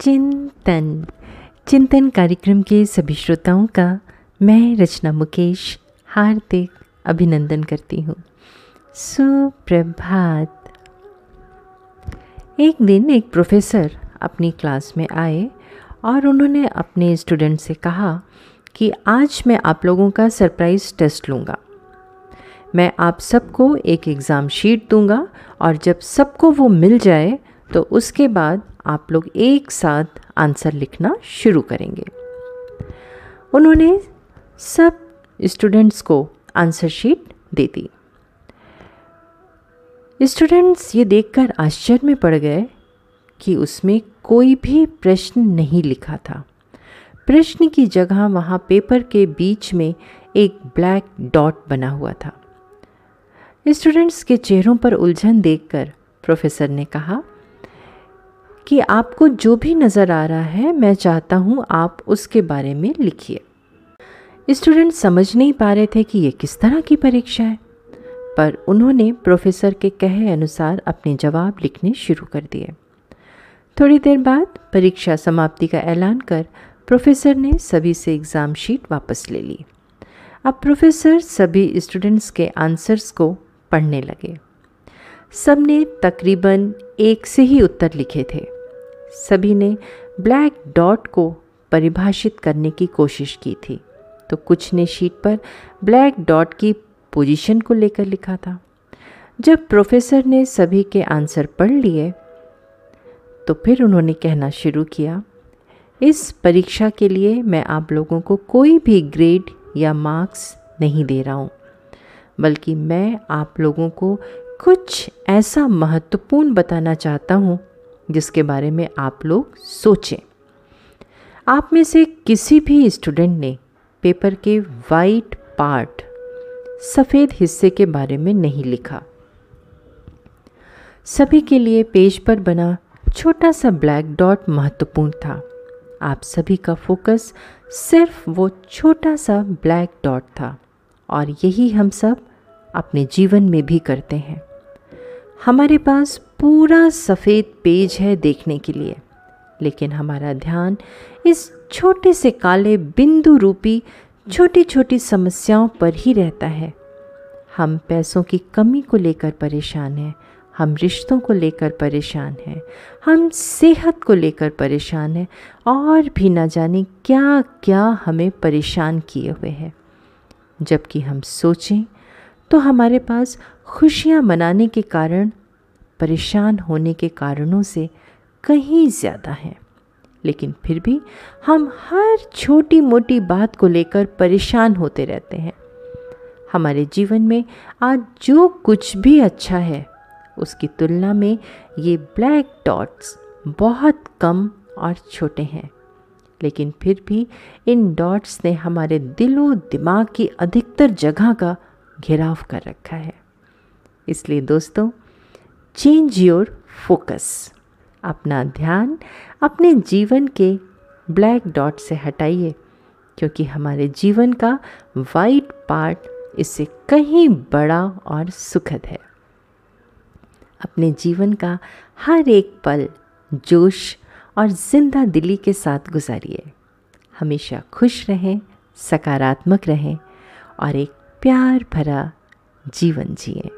चिंतन। चिंतन कार्यक्रम के सभी श्रोताओं का मैं रचना मुकेश हार्दिक अभिनंदन करती हूँ। सुप्रभात। एक दिन एक प्रोफेसर अपनी क्लास में आए और उन्होंने अपने स्टूडेंट से कहा कि आज मैं आप लोगों का सरप्राइज़ टेस्ट लूँगा। मैं आप सबको एक एग्ज़ाम शीट दूँगा और जब सबको वो मिल जाए तो उसके बाद आप लोग एक साथ आंसर लिखना शुरू करेंगे। उन्होंने सब स्टूडेंट्स को आंसर शीट दे दी। स्टूडेंट्स ये देखकर आश्चर्य में पड़ गए कि उसमें कोई भी प्रश्न नहीं लिखा था। प्रश्न की जगह वहाँ पेपर के बीच में एक ब्लैक डॉट बना हुआ था। स्टूडेंट्स के चेहरों पर उलझन देखकर प्रोफेसर ने कहा कि आपको जो भी नज़र आ रहा है, मैं चाहता हूँ आप उसके बारे में लिखिए। स्टूडेंट समझ नहीं पा रहे थे कि ये किस तरह की परीक्षा है, पर उन्होंने प्रोफेसर के कहे अनुसार अपने जवाब लिखने शुरू कर दिए। थोड़ी देर बाद परीक्षा समाप्ति का ऐलान कर प्रोफेसर ने सभी से एग्ज़ाम शीट वापस ले ली। अब प्रोफेसर सभी स्टूडेंट्स के आंसर्स को पढ़ने लगे। सबने तकरीबन एक से ही उत्तर लिखे थे। सभी ने ब्लैक डॉट को परिभाषित करने की कोशिश की थी। तो कुछ ने शीट पर ब्लैक डॉट की पोजीशन को लेकर लिखा था। जब प्रोफेसर ने सभी के आंसर पढ़ लिए तो फिर उन्होंने कहना शुरू किया, इस परीक्षा के लिए मैं आप लोगों को कोई भी ग्रेड या मार्क्स नहीं दे रहा हूँ, बल्कि मैं आप लोगों को कुछ ऐसा महत्वपूर्ण बताना चाहता हूँ जिसके बारे में आप लोग सोचें। आप में से किसी भी स्टूडेंट ने पेपर के वाइट पार्ट सफ़ेद हिस्से के बारे में नहीं लिखा। सभी के लिए पेज पर बना छोटा सा ब्लैक डॉट महत्वपूर्ण था। आप सभी का फोकस सिर्फ़ वो छोटा सा ब्लैक डॉट था और यही हम सब अपने जीवन में भी करते हैं। हमारे पास पूरा सफ़ेद पेज है देखने के लिए। लेकिन हमारा ध्यान इस छोटे से काले बिंदु रूपी छोटी छोटी समस्याओं पर ही रहता है। हम पैसों की कमी को लेकर परेशान हैं, हम रिश्तों को लेकर परेशान हैं, हम सेहत को लेकर परेशान हैं, और भी ना जाने क्या क्या हमें परेशान किए हुए हैं। जबकि हम सोचें तो हमारे पास खुशियाँ मनाने के कारण परेशान होने के कारणों से कहीं ज़्यादा हैं। लेकिन फिर भी हम हर छोटी मोटी बात को लेकर परेशान होते रहते हैं। हमारे जीवन में आज जो कुछ भी अच्छा है, उसकी तुलना में ये ब्लैक डॉट्स बहुत कम और छोटे हैं। लेकिन फिर भी इन डॉट्स ने हमारे दिलो दिमाग की अधिकतर जगह का घेराव कर रखा है। इसलिए दोस्तों चेंज योर फोकस अपना ध्यान अपने जीवन के ब्लैक डॉट से हटाइए, क्योंकि हमारे जीवन का वाइट पार्ट इससे कहीं बड़ा और सुखद है। अपने जीवन का हर एक पल जोश और ज़िंदा दिली के साथ गुजारिए। हमेशा खुश रहें, सकारात्मक रहें और एक प्यार भरा जीवन जिए।